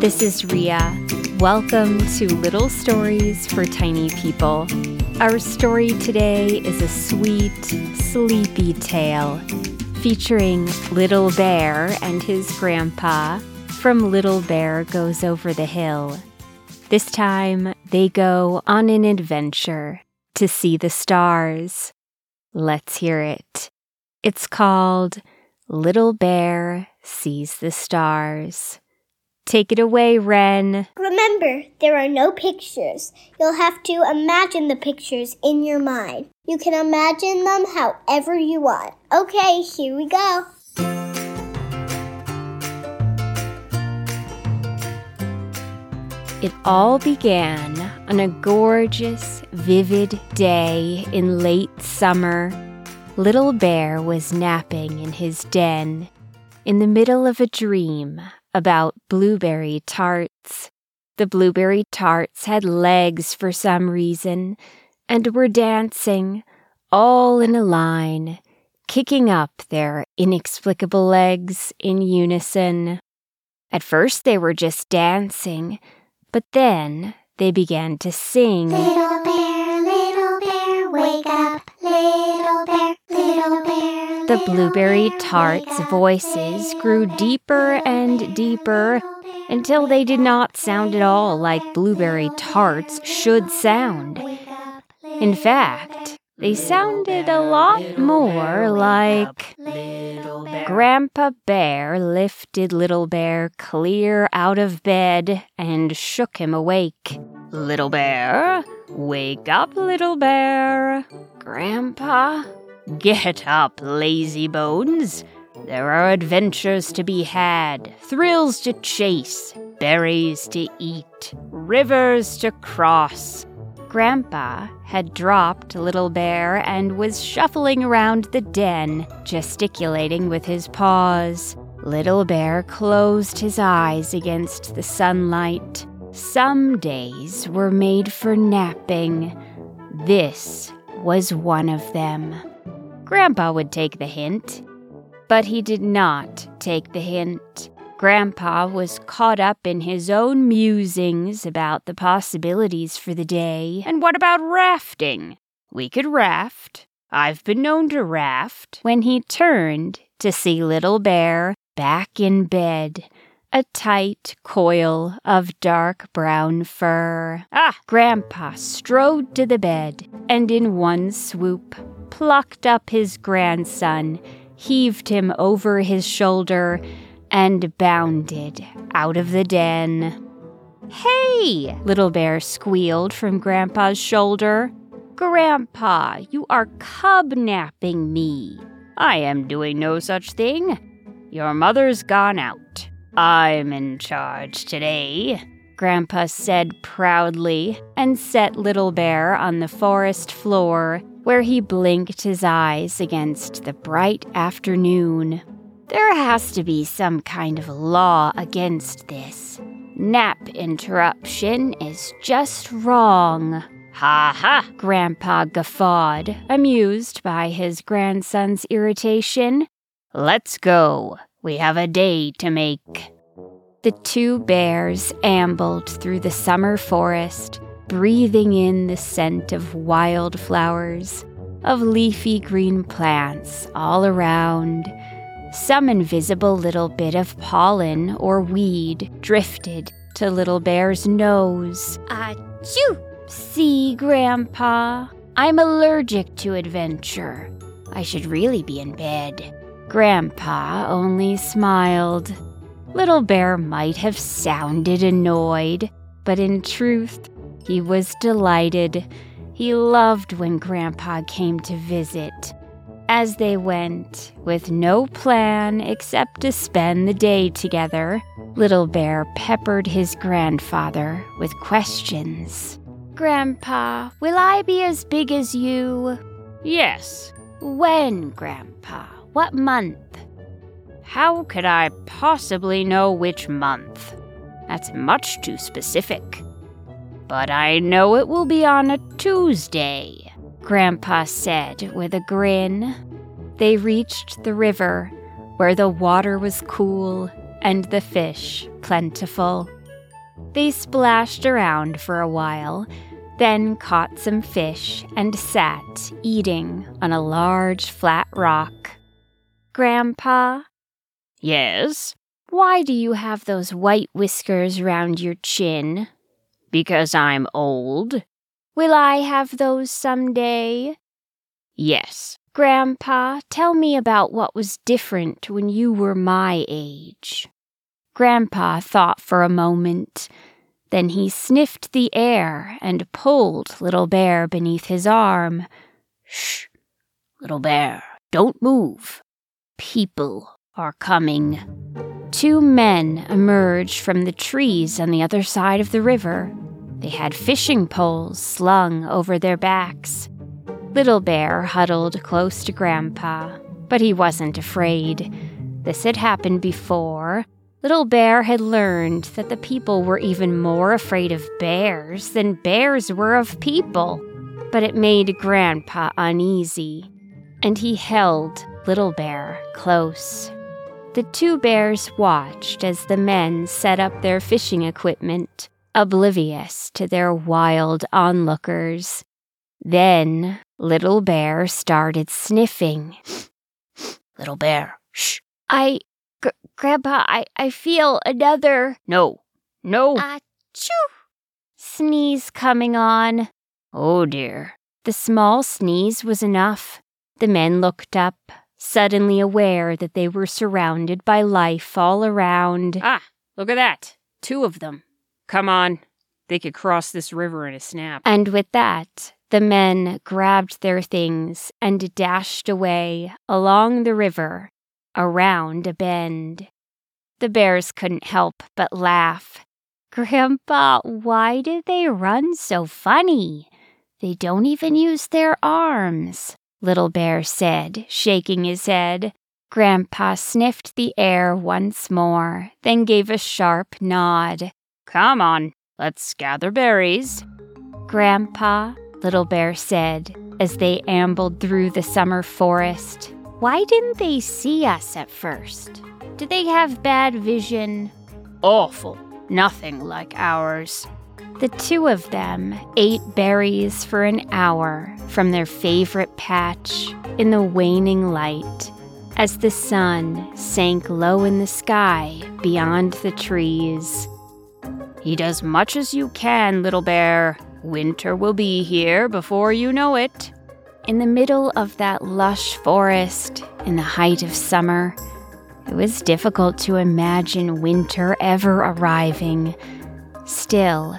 This is Ria. Welcome to Little Stories for Tiny People. Our story today is a sweet, sleepy tale featuring Little Bear and his grandpa from Little Bear Goes Over the Hill. This time, they go on an adventure to see the stars. Let's hear it. It's called Little Bear Sees the Stars. Take it away, Wren. Remember, there are no pictures. You'll have to imagine the pictures in your mind. You can imagine them however you want. Okay, here we go. It all began on a gorgeous, vivid day in late summer. Little Bear was napping in his den in the middle of a dream about blueberry tarts. The blueberry tarts had legs for some reason and were dancing, all in a line, kicking up their inexplicable legs in unison. At first, they were just dancing but then they began to sing. Wake up. Little bear, little bear. The blueberry tarts' voices grew deeper and deeper until they did not sound at all like blueberry tarts should sound. In fact, they sounded a lot more like Grandpa Bear lifted Little Bear clear out of bed and shook him awake. Little Bear, wake up, Little Bear. Grandpa, get up, lazy bones. There are adventures to be had, thrills to chase, berries to eat, rivers to cross. Grandpa had dropped Little Bear and was shuffling around the den, gesticulating with his paws. Little Bear closed his eyes against the sunlight. Some days were made for napping. This was one of them. Grandpa would take the hint, but he did not take the hint. Grandpa was caught up in his own musings about the possibilities for the day. And what about rafting? We could raft. I've been known to raft. When he turned to see Little Bear back in bed, a tight coil of dark brown fur. Ah! Grandpa strode to the bed and in one swoop plucked up his grandson, heaved him over his shoulder, and bounded out of the den. Hey! Little Bear squealed from Grandpa's shoulder. Grandpa, you are cub napping me. I am doing no such thing. Your mother's gone out. I'm in charge today, Grandpa said proudly, and set Little Bear on the forest floor, where he blinked his eyes against the bright afternoon. There has to be some kind of law against this. Nap interruption is just wrong. Ha ha! Grandpa guffawed, amused by his grandson's irritation. Let's go. We have a day to make. The two bears ambled through the summer forest, breathing in the scent of wildflowers, of leafy green plants all around some invisible little bit of pollen or weed drifted to Little Bear's nose. Achoo! See, Grandpa, I'm allergic to adventure. I should really be in bed. Grandpa only smiled. Little Bear might have sounded annoyed, but in truth, he was delighted. He loved when Grandpa came to visit. As they went, with no plan except to spend the day together, Little Bear peppered his grandfather with questions. Grandpa, will I be as big as you? Yes. When, Grandpa? What month? How could I possibly know which month? That's much too specific. But I know it will be on a Tuesday. Grandpa said with a grin. They reached the river, where the water was cool and the fish plentiful. They splashed around for a while, then caught some fish and sat eating on a large flat rock. Grandpa, Yes, why do you have those white whiskers round your chin? because I'm old. Will I have those some day? Yes, Grandpa, tell me about what was different when you were my age. Grandpa thought for a moment. Then he sniffed the air and pulled Little Bear beneath his arm. shh, little bear, don't move. People are coming. Two men emerged from the trees on the other side of the river. They had fishing poles slung over their backs. Little Bear huddled close to Grandpa, but he wasn't afraid. This had happened before. Little Bear had learned that the people were even more afraid of bears than bears were of people. But it made Grandpa uneasy, and he held Little Bear close. The two bears watched as the men set up their fishing equipment, oblivious to their wild onlookers. Then Little Bear started sniffing. Little bear, shh. I, Gr- Grandpa, I, I feel another No, no. Ah, achoo sneeze coming on. oh dear. The small sneeze was enough. The men looked up, suddenly aware that they were surrounded by life all around. Ah, look at that. Two of them. Come on. They could cross this river in a snap. And with that, the men grabbed their things and dashed away along the river, around a bend. The bears couldn't help but laugh. Grandpa, why did they run so funny? They don't even use their arms, Little Bear said, shaking his head. Grandpa sniffed the air once more, then gave a sharp nod. Come on, let's gather berries. Grandpa, Little Bear said as they ambled through the summer forest. Why didn't they see us at first? Did they have bad vision? Awful. Nothing like ours. The two of them ate berries for an hour from their favorite patch in the waning light as the sun sank low in the sky beyond the trees. Eat as much as you can, little bear. Winter will be here before you know it. In the middle of that lush forest, in the height of summer, it was difficult to imagine winter ever arriving. Still,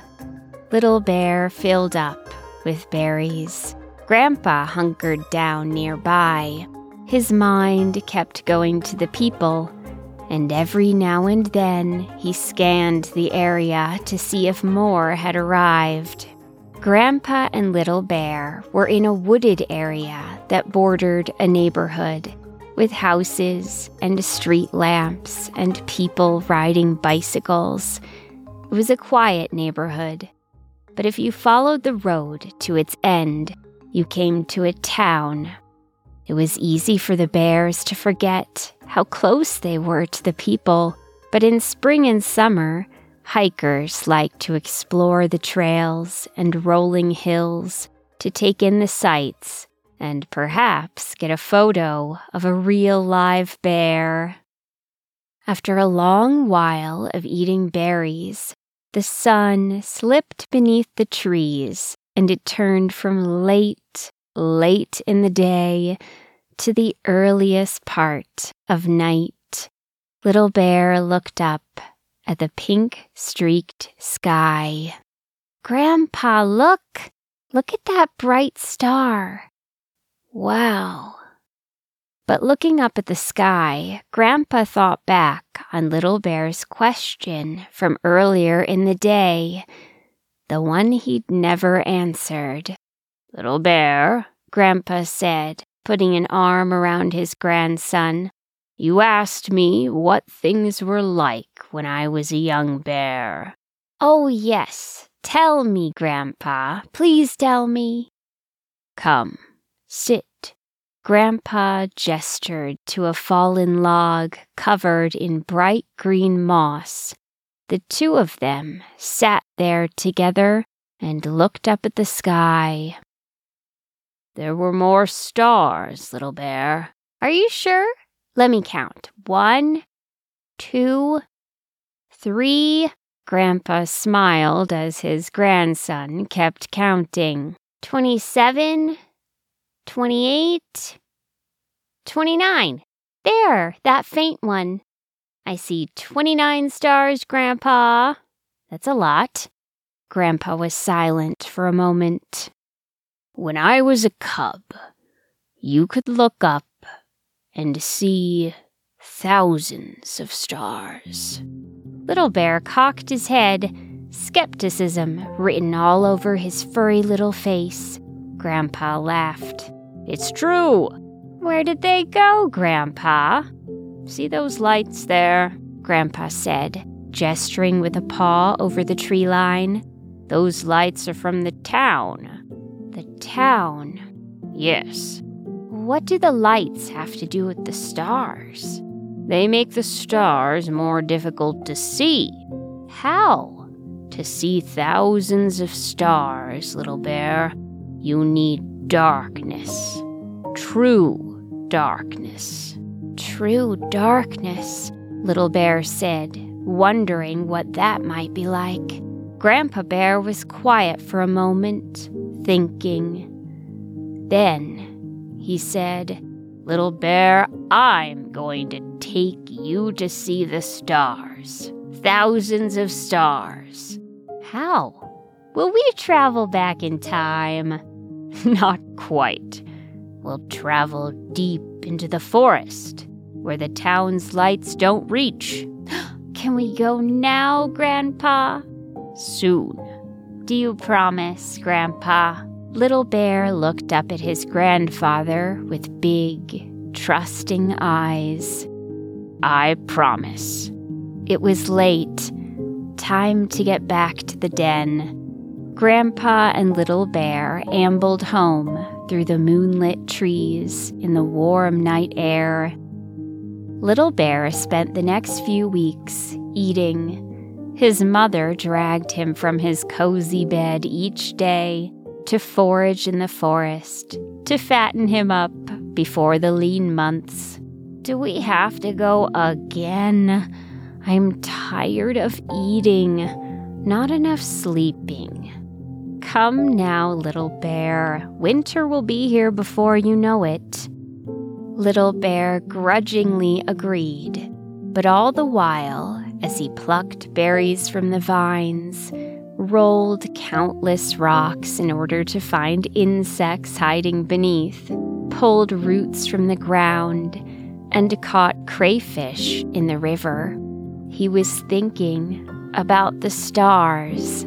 Little Bear filled up with berries. Grandpa hunkered down nearby. His mind kept going to the people, and every now and then he scanned the area to see if more had arrived. Grandpa and Little Bear were in a wooded area that bordered a neighborhood with houses and street lamps and people riding bicycles. It was a quiet neighborhood, but if you followed the road to its end, you came to a town. It was easy for the bears to forget how close they were to the people, but in spring and summer, hikers like to explore the trails and rolling hills to take in the sights and perhaps get a photo of a real live bear. After a long while of eating berries, the sun slipped beneath the trees and it turned from late, late in the day to the earliest part of night. Little Bear looked up at the pink streaked sky. Grandpa, look! Look at that bright star. Wow. But looking up at the sky, Grandpa thought back on Little Bear's question from earlier in the day, the one he'd never answered. Little bear, Grandpa said, putting an arm around his grandson. you asked me what things were like when I was a young bear. Oh, yes. Tell me, Grandpa. Please tell me. Come, Sit. Grandpa gestured to a fallen log covered in bright green moss. The two of them sat there together and looked up at the sky. There were more stars, little bear. Are you sure? Let me count. One, two, three. Grandpa smiled as his grandson kept counting. Twenty seven, 28, 29. There, that faint one. I see 29 stars, Grandpa. That's a lot. Grandpa was silent for a moment. When I was a cub, you could look up and see thousands of stars. Little Bear cocked his head, skepticism written all over his furry little face. Grandpa laughed. It's true. Where did they go, Grandpa? See those lights there? Grandpa said, gesturing with a paw over the tree line. Those lights are from the town. The town? Yes. What do the lights have to do with the stars? They make the stars more difficult to see. How? To see thousands of stars, little bear, you need darkness. True darkness. True darkness, Little Bear said, wondering what that might be like. Grandpa Bear was quiet for a moment, thinking. Then he said, Little Bear, I'm going to take you to see the stars. Thousands of stars. How? Will we travel back in time? Not quite. We'll travel deep into the forest where the town's lights don't reach. Can we go now, Grandpa? Soon. Do you promise, Grandpa? Little Bear looked up at his grandfather with big, trusting eyes. I promise. It was late. Time to get back to the den. Grandpa and Little Bear ambled home through the moonlit trees in the warm night air. Little Bear spent the next few weeks eating. His mother dragged him from his cozy bed each day to forage in the forest, to fatten him up before the lean months. Do we have to go again? I'm tired of eating, not enough sleeping. Come now, little bear. Winter will be here before you know it. Little Bear grudgingly agreed, but all the while, as he plucked berries from the vines, rolled countless rocks in order to find insects hiding beneath, pulled roots from the ground, and caught crayfish in the river, he was thinking about the stars.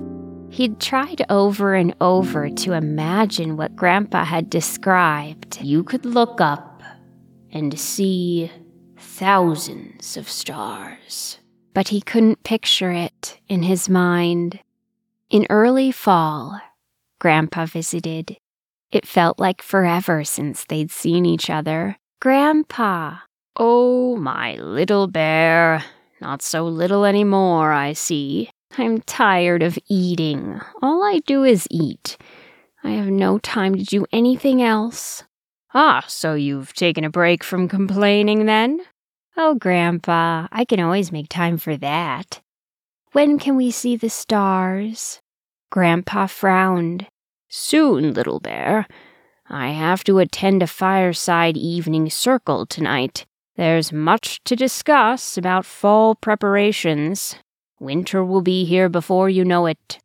He'd tried over and over to imagine what Grandpa had described. You could look up and see thousands of stars. But he couldn't picture it in his mind. In early fall, Grandpa visited. It felt like forever since they'd seen each other. Grandpa! Oh, my little bear. Not so little any more, I see. I'm tired of eating. All I do is eat. I have no time to do anything else. Ah, so you've taken a break from complaining then? Oh, Grandpa, I can always make time for that. When can we see the stars? Grandpa frowned. Soon, little bear. I have to attend a fireside evening circle tonight. There's much to discuss about fall preparations. Winter will be here before you know it.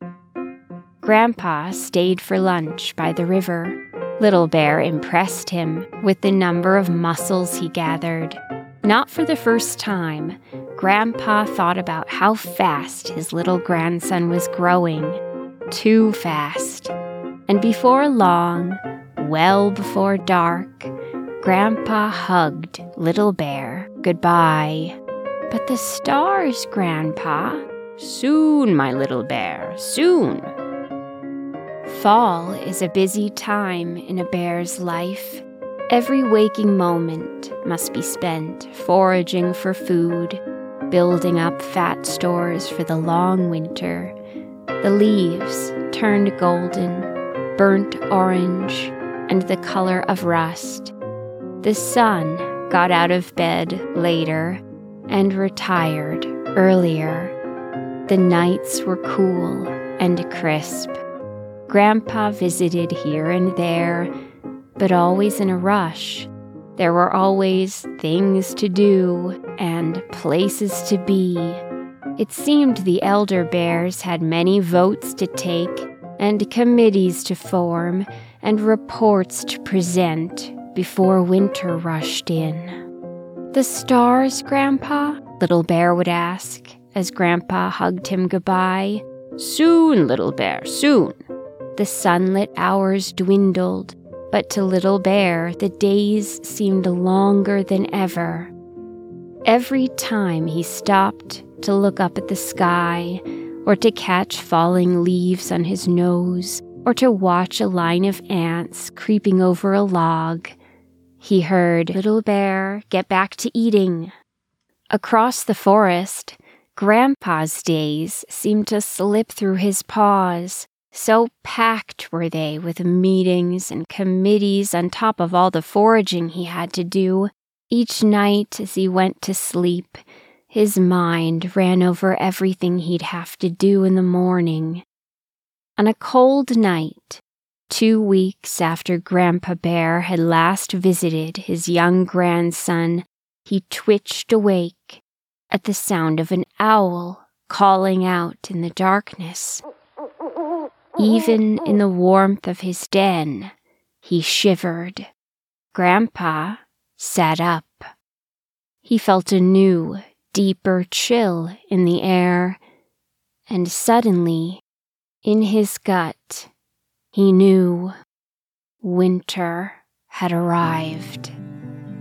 Grandpa stayed for lunch by the river. Little Bear impressed him with the number of mussels he gathered. Not for the first time, Grandpa thought about how fast his little grandson was growing. Too fast. And before long, well before dark, Grandpa hugged Little Bear goodbye. But the stars, Grandpa. Soon, my little bear, soon. Fall is a busy time in a bear's life. Every waking moment must be spent foraging for food. building up fat stores for the long winter. The leaves turned golden, burnt orange, and the color of rust. The sun got out of bed later and retired earlier. The nights were cool and crisp. Grandpa visited here and there, but always in a rush. There were always things to do and places to be. It seemed the elder bears had many votes to take and committees to form and reports to present before winter rushed in. The stars, Grandpa? Little Bear would ask as Grandpa hugged him goodbye. Soon, Little Bear, soon. The sunlit hours dwindled, but to Little Bear the days seemed longer than ever. Every time he stopped to look up at the sky, or to catch falling leaves on his nose, or to watch a line of ants creeping over a log, he heard Little Bear get back to eating. Across the forest, Grandpa's days seemed to slip through his paws. So packed were they with meetings and committees on top of all the foraging he had to do. Each night as he went to sleep, his mind ran over everything he'd have to do in the morning. On a cold night, two weeks after Grandpa Bear had last visited his young grandson, he twitched awake at the sound of an owl calling out in the darkness. Even in the warmth of his den, he shivered. Grandpa sat up. He felt a new, deeper chill in the air, and suddenly, in his gut, he knew winter had arrived.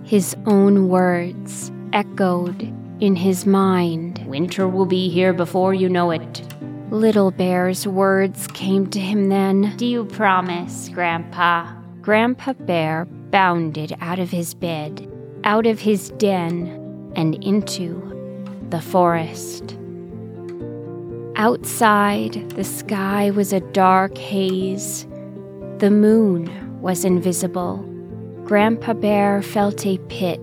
His own words echoed in his mind. Winter will be here before you know it. Little Bear's words came to him then. Do you promise, Grandpa? Grandpa Bear bounded out of his bed, out of his den, and into the forest. Outside, the sky was a dark haze. The moon was invisible. Grandpa Bear felt a pit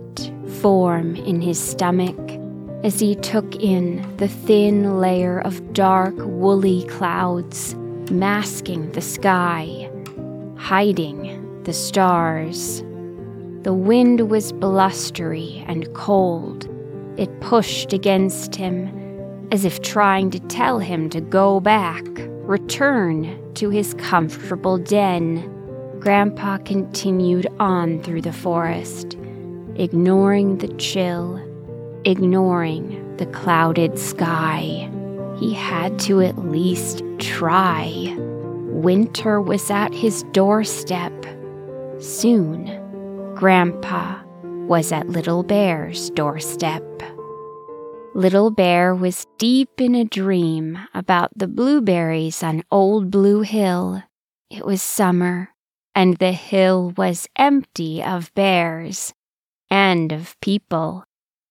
form in his stomach as he took in the thin layer of dark, woolly clouds masking the sky, hiding the stars. The wind was blustery and cold. It pushed against him as if trying to tell him to go back, return to his comfortable den. Grandpa continued on through the forest, ignoring the chill ignoring the clouded sky. He had to at least try. Winter was at his doorstep. Soon, Grandpa was at Little Bear's doorstep. Little Bear was deep in a dream about the blueberries on Old Blue Hill. It was summer, and the hill was empty of bears and of people.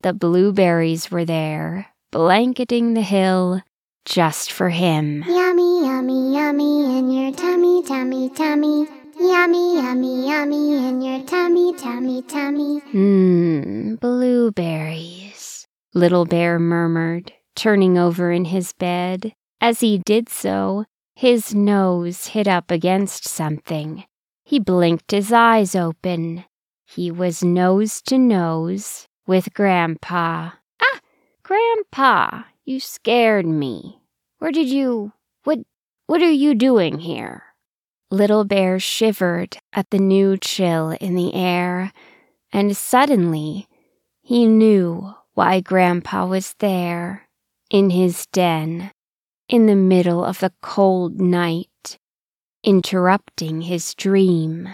The blueberries were there, blanketing the hill just for him. Yummy, yummy, yummy in your tummy, tummy, tummy. Yummy, yummy, yummy in your tummy, tummy, tummy. Mmm, blueberries, Little Bear murmured, turning over in his bed. As he did so, his nose hit up against something. He blinked his eyes open. He was nose to nose with Grandpa. Ah, Grandpa, you scared me. Where did you. What. What are you doing here? Little Bear shivered at the new chill in the air, and suddenly he knew why Grandpa was there, in his den, in the middle of the cold night, interrupting his dream.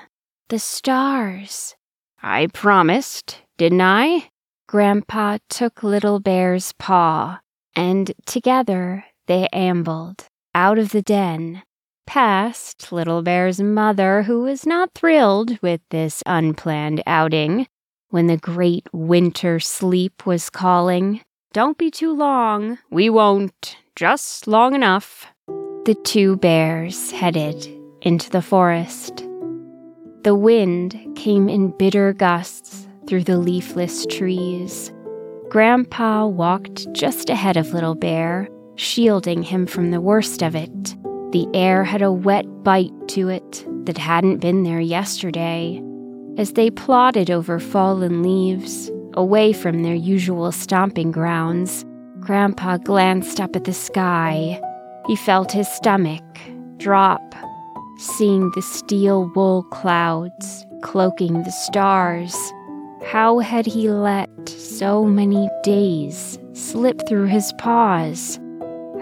The stars. I promised, didn't I? Grandpa took Little Bear's paw, and together they ambled out of the den, past Little Bear's mother, who was not thrilled with this unplanned outing when the great winter sleep was calling. don't be too long. We won't. Just long enough. The two bears headed into the forest. The wind came in bitter gusts through the leafless trees. Grandpa walked just ahead of Little Bear, shielding him from the worst of it. The air had a wet bite to it that hadn't been there yesterday. As they plodded over fallen leaves, away from their usual stomping grounds, Grandpa glanced up at the sky. He felt his stomach drop, seeing the steel wool clouds cloaking the stars. How had he let so many days slip through his paws?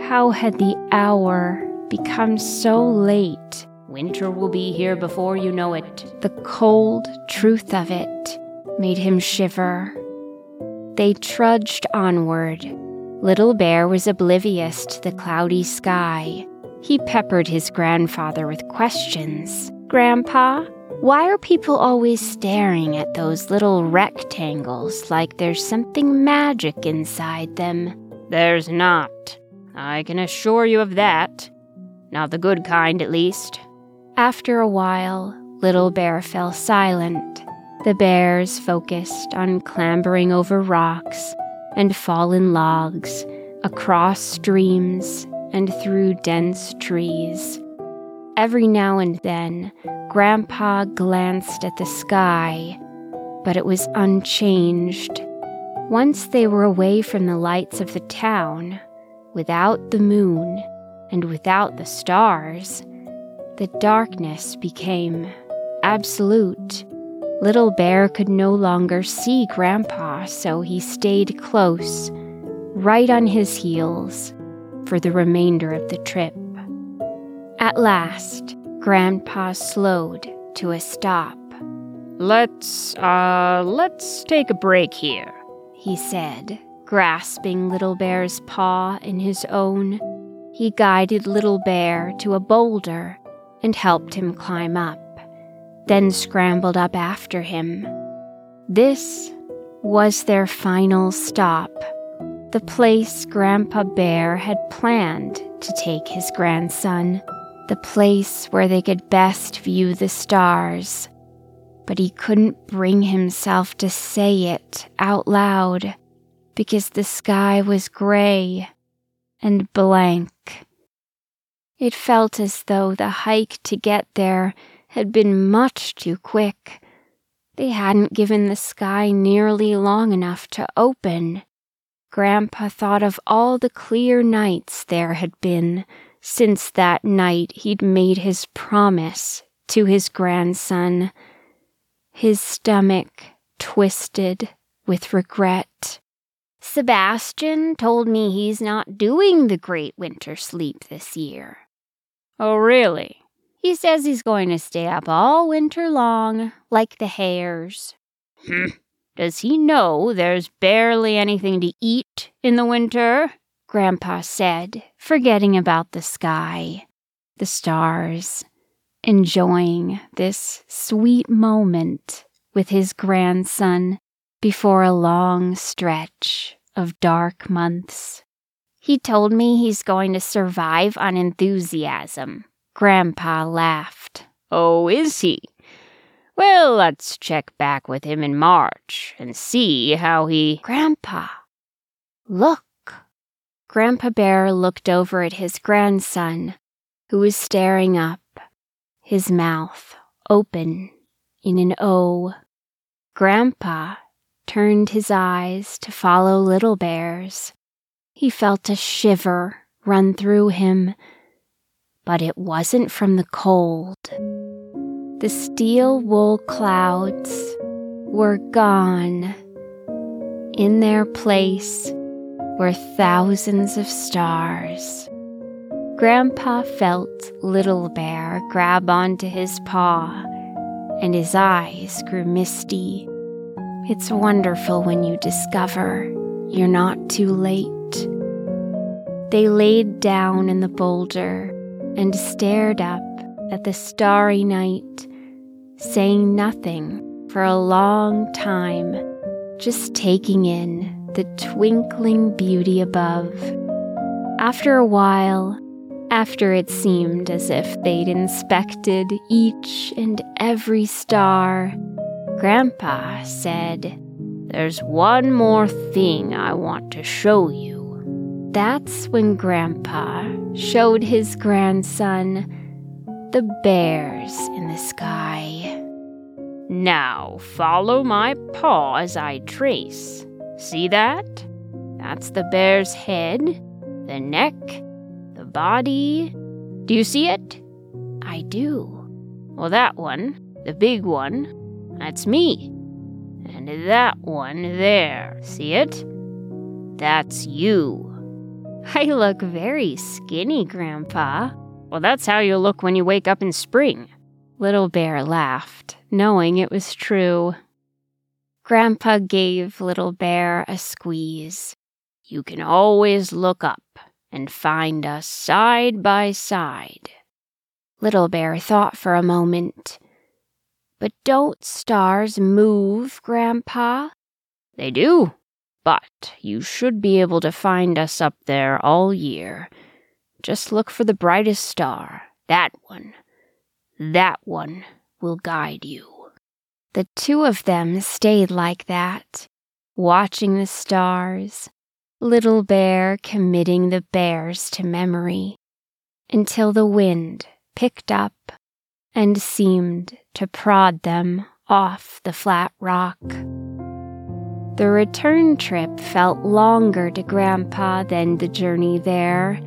How had the hour become so late? Winter will be here before you know it. The cold truth of it made him shiver. They trudged onward. Little Bear was oblivious to the cloudy sky. He peppered his grandfather with questions. Grandpa, why are people always staring at those little rectangles like there's something magic inside them? There's not. I can assure you of that. Not the good kind, at least. After a while, Little Bear fell silent. The bears focused on clambering over rocks and fallen logs, across streams and through dense trees. Every now and then, Grandpa glanced at the sky, but it was unchanged. Once they were away from the lights of the town, without the moon and without the stars, the darkness became absolute. Little Bear could no longer see Grandpa, so he stayed close, right on his heels, for the remainder of the trip. At last, Grandpa slowed to a stop. Let's, uh, let's take a break here, he said, grasping Little Bear's paw in his own. He guided Little Bear to a boulder and helped him climb up, then scrambled up after him. This was their final stop, the place Grandpa Bear had planned to take his grandson the place where they could best view the stars. But he couldn't bring himself to say it out loud because the sky was gray and blank. It felt as though the hike to get there had been much too quick. They hadn't given the sky nearly long enough to open. Grandpa thought of all the clear nights there had been since that night he'd made his promise to his grandson. His stomach twisted with regret. Sebastian told me he's not doing the great winter sleep this year. Oh, really? He says he's going to stay up all winter long, like the hares. Hmm. Does he know there's barely anything to eat in the winter? Grandpa said, forgetting about the sky, the stars, enjoying this sweet moment with his grandson before a long stretch of dark months. He told me he's going to survive on enthusiasm. Grandpa laughed. Oh, is he? Well, let's check back with him in March and see how he. Grandpa, look. Grandpa Bear looked over at his grandson, who was staring up, his mouth open in an O. Grandpa turned his eyes to follow Little Bear's. He felt a shiver run through him, but it wasn't from the cold. The steel wool clouds were gone. In their place, were thousands of stars. Grandpa felt Little Bear grab onto his paw, and his eyes grew misty. It's wonderful when you discover you're not too late. They laid down in the boulder and stared up at the starry night, saying nothing for a long time, just taking in the twinkling beauty above. After a while, after it seemed as if they'd inspected each and every star, Grandpa said, There's one more thing I want to show you. That's when Grandpa showed his grandson the bears in the sky. Now follow my paw as I trace. See that? That's the bear's head, the neck, the body. Do you see it? I do. Well, that one, the big one, that's me. And that one there, see it? That's you. I look very skinny, Grandpa. Well, that's how you look when you wake up in spring. Little Bear laughed, knowing it was true. Grandpa gave Little Bear a squeeze. You can always look up and find us side by side. Little Bear thought for a moment. But don't stars move, Grandpa? They do, but you should be able to find us up there all year. Just look for the brightest star. That one. That one will guide you. The two of them stayed like that, watching the stars, Little Bear committing the bears to memory, until the wind picked up and seemed to prod them off the flat rock. The return trip felt longer to Grandpa than the journey there.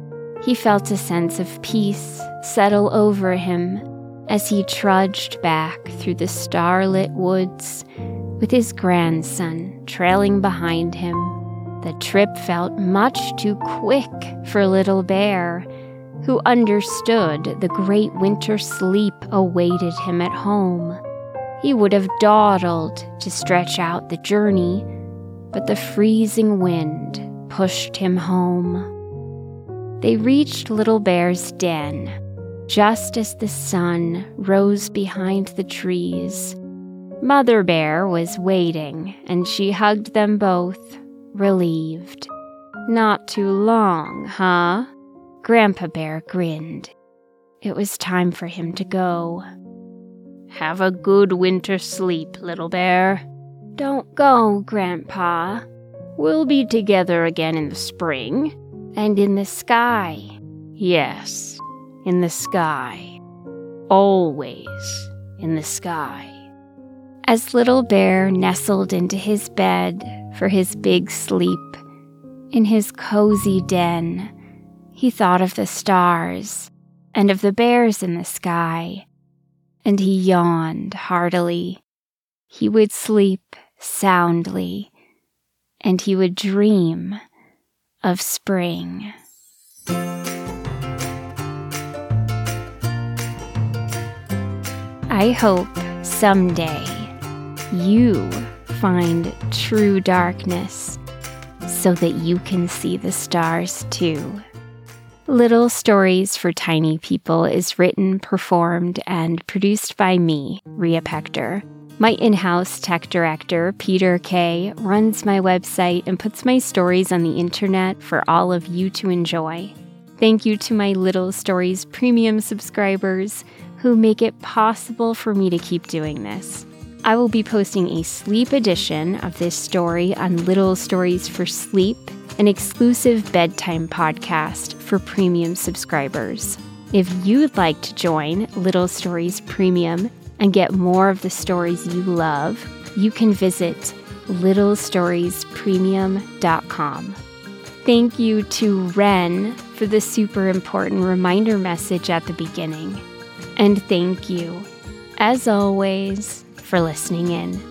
He felt a sense of peace settle over him as he trudged back through the starlit woods with his grandson trailing behind him. The trip felt much too quick for Little Bear, who understood the great winter sleep awaited him at home. He would have dawdled to stretch out the journey but the freezing wind pushed him home. They reached Little Bear's den just as the sun rose behind the trees. Mother Bear was waiting, and she hugged them both, relieved. Not too long, huh? Grandpa Bear grinned. It was time for him to go. Have a good winter sleep, Little Bear. Don't go, Grandpa. We'll be together again in the spring and in the sky. Yes, in the sky. Always in the sky. As Little Bear nestled into his bed for his big sleep, in his cozy den, he thought of the stars and of the bears in the sky, and he yawned heartily. He would sleep soundly, and he would dream of spring. I hope someday you find true darkness so that you can see the stars too. Little Stories for Tiny People is written, performed, and produced by me, Ria Pector. My in house tech director, Peter Kay, runs my website and puts my stories on the internet for all of you to enjoy. Thank you to my Little Stories premium subscribers who make it possible for me to keep doing this. I will be posting a sleep edition of this story on Little Stories for Sleep, an exclusive bedtime podcast for premium subscribers. If you'd like to join Little Stories Premium, and get more of the stories you love, you can visit littlestoriespremium.com. Thank you to Wren for the super important reminder message at the beginning. And thank you, as always, for listening in.